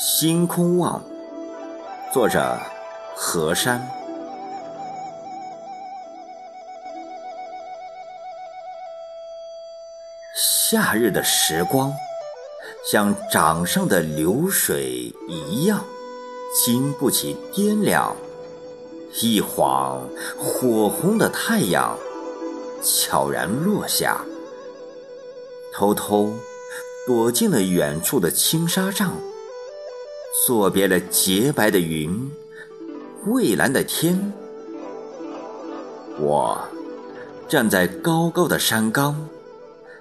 星空望，作者何山。夏日的时光，像掌上的流水一样，经不起掂量。一晃，火红的太阳悄然落下，偷偷躲进了远处的青纱帐。作别了洁白的云，蔚蓝的天。我站在高高的山岗，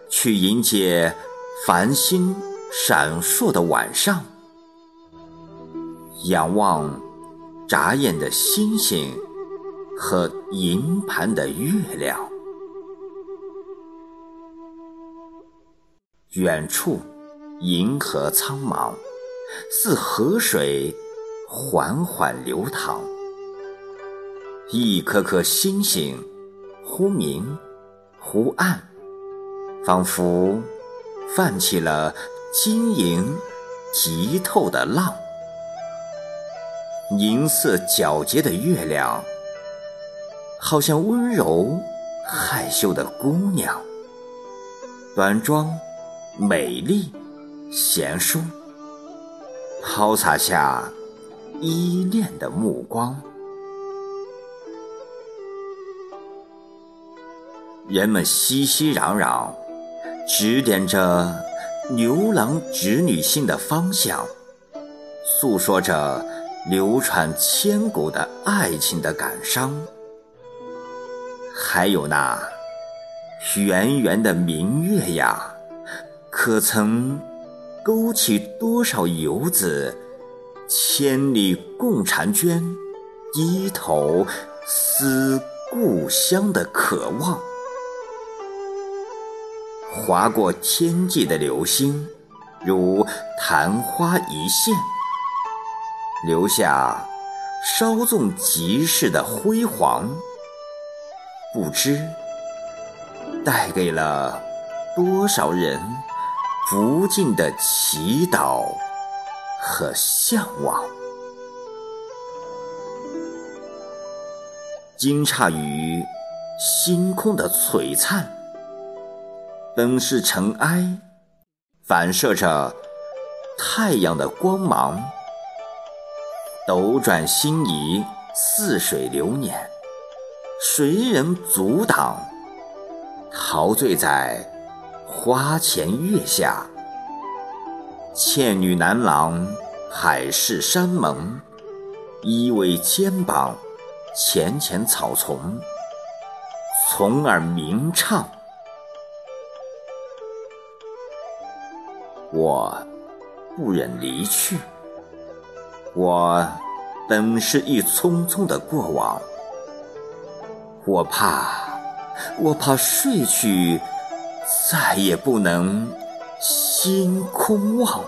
去迎接繁星闪烁的晚上，仰望眨眼的星星和银盘的月亮。远处，银河苍茫。似河水缓缓流淌，一颗颗星星忽明忽暗，仿佛泛起了晶莹剔透的浪。银色皎洁的月亮，好像温柔害羞的姑娘，端庄美丽贤淑。抛洒下依恋的目光，人们熙熙攘攘，指点着牛郎织女星的方向，诉说着流传千古的爱情的感伤。还有那圆圆的明月呀，可曾？勾起多少游子千里共婵娟，低头思故乡的渴望。划过天际的流星，如昙花一现，留下稍纵即逝的辉煌。不知带给了多少人。不尽的祈祷和向往，惊诧于星空的璀璨，本是尘埃，反射着太阳的光芒，斗转星移，似水流年，谁人阻挡？陶醉在。花前月下，倩女难郎，海誓山盟，依偎肩膀，浅浅草丛，从而鸣唱。我不忍离去，我本是一匆匆的过往，我怕，我怕睡去。再也不能星空望，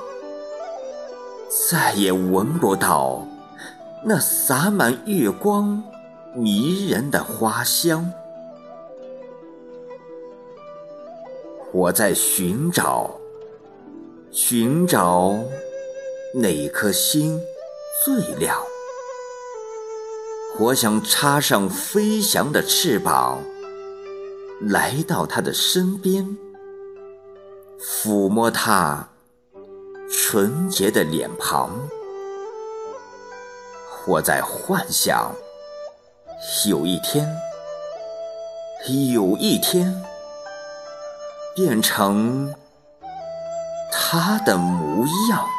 再也闻不到那洒满月光迷人的花香。我在寻找，寻找哪颗星最亮？我想插上飞翔的翅膀。来到他的身边，抚摸他纯洁的脸庞。我在幻想，有一天，有一天，变成他的模样。